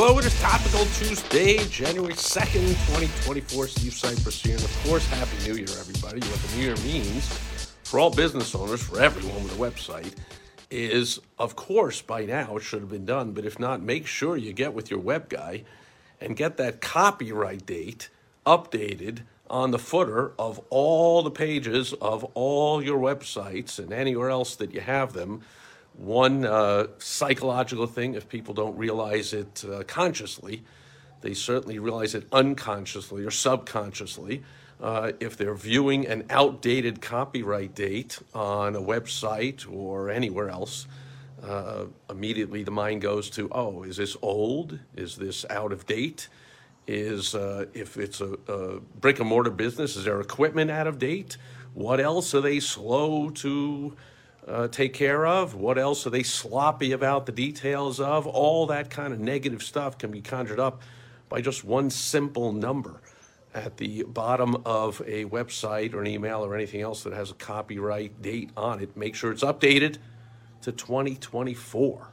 Hello, it is Topical Tuesday, January 2nd, 2024. Steve Sipress here. And of course, Happy New Year, everybody. What the New Year means for all business owners, for everyone with a website, is of course by now it should have been done. But if not, make sure you get with your web guy and get that copyright date updated on the footer of all the pages of all your websites and anywhere else that you have them one uh, psychological thing, if people don't realize it uh, consciously, they certainly realize it unconsciously or subconsciously. Uh, if they're viewing an outdated copyright date on a website or anywhere else, uh, immediately the mind goes to, oh, is this old? Is this out of date? Is uh, if it's a, a brick and mortar business, is their equipment out of date? What else are they slow to? Uh, take care of? What else are they sloppy about the details of? All that kind of negative stuff can be conjured up by just one simple number at the bottom of a website or an email or anything else that has a copyright date on it. Make sure it's updated to 2024.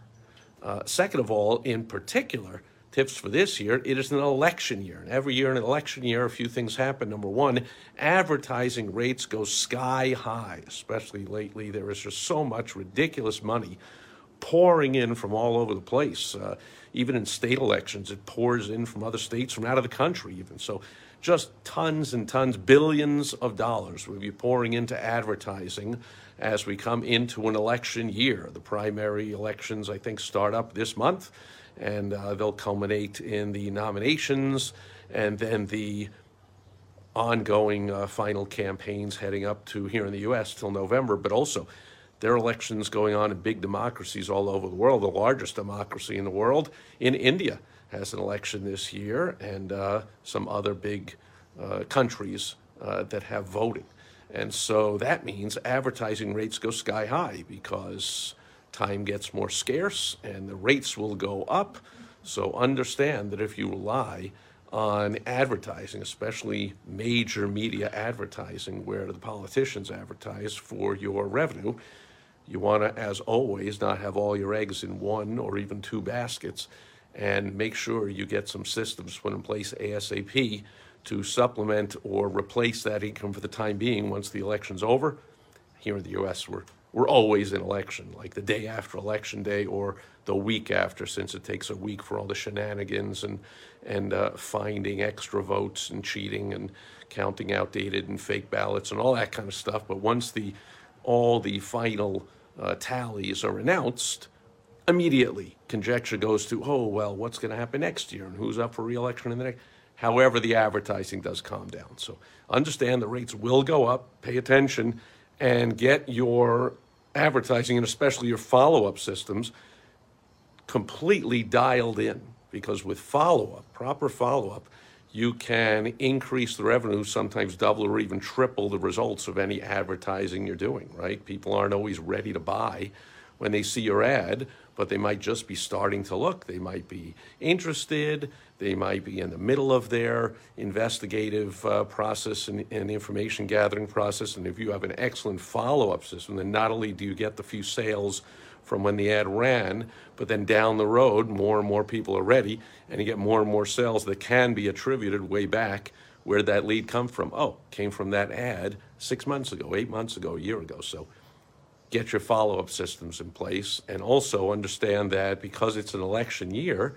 Uh, second of all, in particular, tips for this year it is an election year. And every year in an election year, a few things happen. Number one, advertising rates go sky high, especially lately. There is just so much ridiculous money pouring in from all over the place. Uh, even in state elections, it pours in from other states, from out of the country, even. So, just tons and tons, billions of dollars will be pouring into advertising as we come into an election year. The primary elections, I think, start up this month and uh, they'll culminate in the nominations and then the ongoing uh, final campaigns heading up to here in the U.S. till November, but also there are elections going on in big democracies all over the world. The largest democracy in the world in India has an election this year, and uh, some other big uh, countries uh, that have voting. And so that means advertising rates go sky high because time gets more scarce and the rates will go up. So understand that if you rely on advertising, especially major media advertising, where the politicians advertise for your revenue, you want to, as always, not have all your eggs in one or even two baskets and make sure you get some systems put in place ASAP to supplement or replace that income for the time being once the election's over. Here in the US, we're we're always in election, like the day after election day or the week after, since it takes a week for all the shenanigans and and uh, finding extra votes and cheating and counting outdated and fake ballots and all that kind of stuff. But once the all the final uh, tallies are announced, immediately conjecture goes to, oh well, what's going to happen next year and who's up for reelection in the next. However, the advertising does calm down. So understand the rates will go up. Pay attention and get your advertising and especially your follow up systems completely dialed in because with follow up, proper follow up, you can increase the revenue, sometimes double or even triple the results of any advertising you're doing, right? People aren't always ready to buy when they see your ad, but they might just be starting to look. They might be interested. They might be in the middle of their investigative uh, process and, and, information gathering process. And if you have an excellent follow up system, then not only do you get the few sales from when the ad ran, but then down the road, more and more people are ready, and you get more and more sales that can be attributed way back. Where did that lead come from? Oh, came from that ad six months ago, eight months ago, a year ago. So get your follow up systems in place, and also understand that because it's an election year,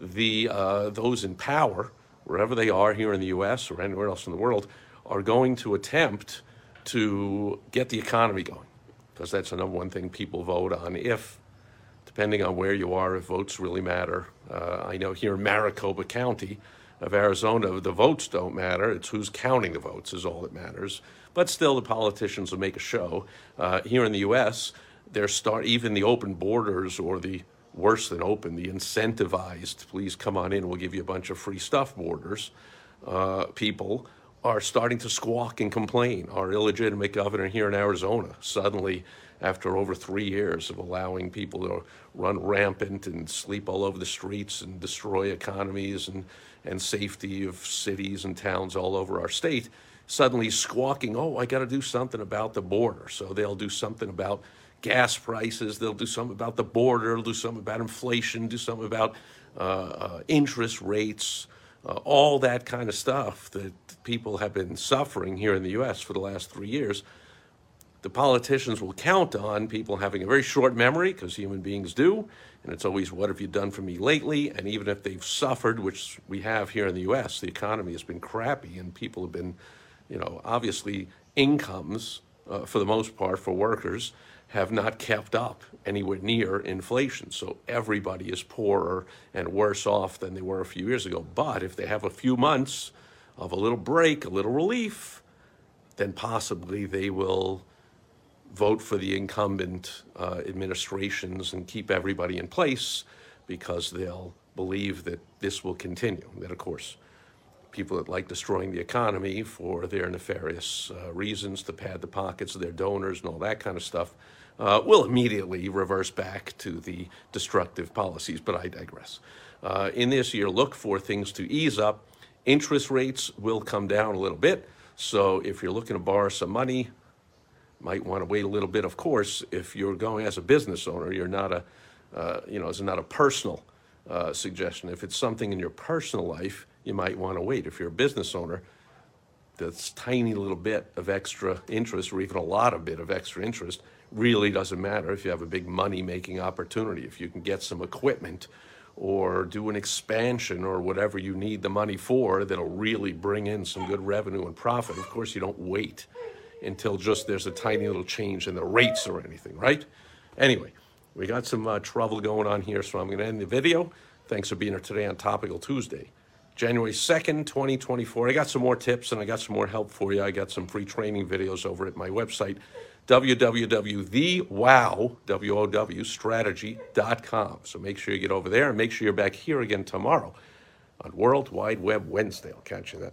the uh, those in power, wherever they are here in the U.S. or anywhere else in the world, are going to attempt to get the economy going, because that's the number one thing people vote on. If, depending on where you are, if votes really matter. Uh, I know here in Maricopa County of Arizona, the votes don't matter. It's who's counting the votes is all that matters. But still, the politicians will make a show. Uh, here in the U.S., they're start even the open borders or the worse than open, the incentivized, please come on in, we'll give you a bunch of free stuff borders, uh, people are starting to squawk and complain. Our illegitimate governor here in Arizona suddenly, after over three years of allowing people to run rampant and sleep all over the streets and destroy economies and, and safety of cities and towns all over our state, suddenly squawking, oh, I got to do something about the border. So they'll do something about gas prices, they'll do something about the border, they'll do something about inflation, do something about uh, uh, interest rates uh, all that kind of stuff that people have been suffering here in the U.S. for the last three years. The politicians will count on people having a very short memory, because human beings do, and it's always, what have you done for me lately? And even if they've suffered, which we have here in the U.S., the economy has been crappy, and people have been, you know, obviously incomes, uh, for the most part, for workers have not kept up anywhere near inflation. So everybody is poorer and worse off than they were a few years ago. But if they have a few months of a little break, a little relief, then possibly they will vote for the incumbent uh, administrations and keep everybody in place because they'll believe that this will continue. That, of course, people that like destroying the economy for their nefarious uh, reasons to pad the pockets of their donors and all that kind of stuff uh, will immediately reverse back to the destructive policies, but I digress. Uh, in this year, look for things to ease up. Interest rates will come down a little bit. So if you're looking to borrow some money, might want to wait a little bit. Of course, if you're going as a business owner, you're not a, uh, you know, it's not a personal uh, suggestion. If it's something in your personal life, you might want to wait. If you're a business owner, this tiny little bit of extra interest, or even a lot of bit of extra interest, really doesn't matter if you have a big money making opportunity. If you can get some equipment or do an expansion or whatever you need the money for that'll really bring in some good revenue and profit. Of course, you don't wait until just there's a tiny little change in the rates or anything, right? Anyway, we got some uh, trouble going on here, so I'm going to end the video. Thanks for being here today on Topical Tuesday. January 2nd, 2024. I got some more tips and I got some more help for you. I got some free training videos over at my website, www.thewowstrategy.com. So make sure you get over there and make sure you're back here again tomorrow on World Wide Web Wednesday. I'll catch you then.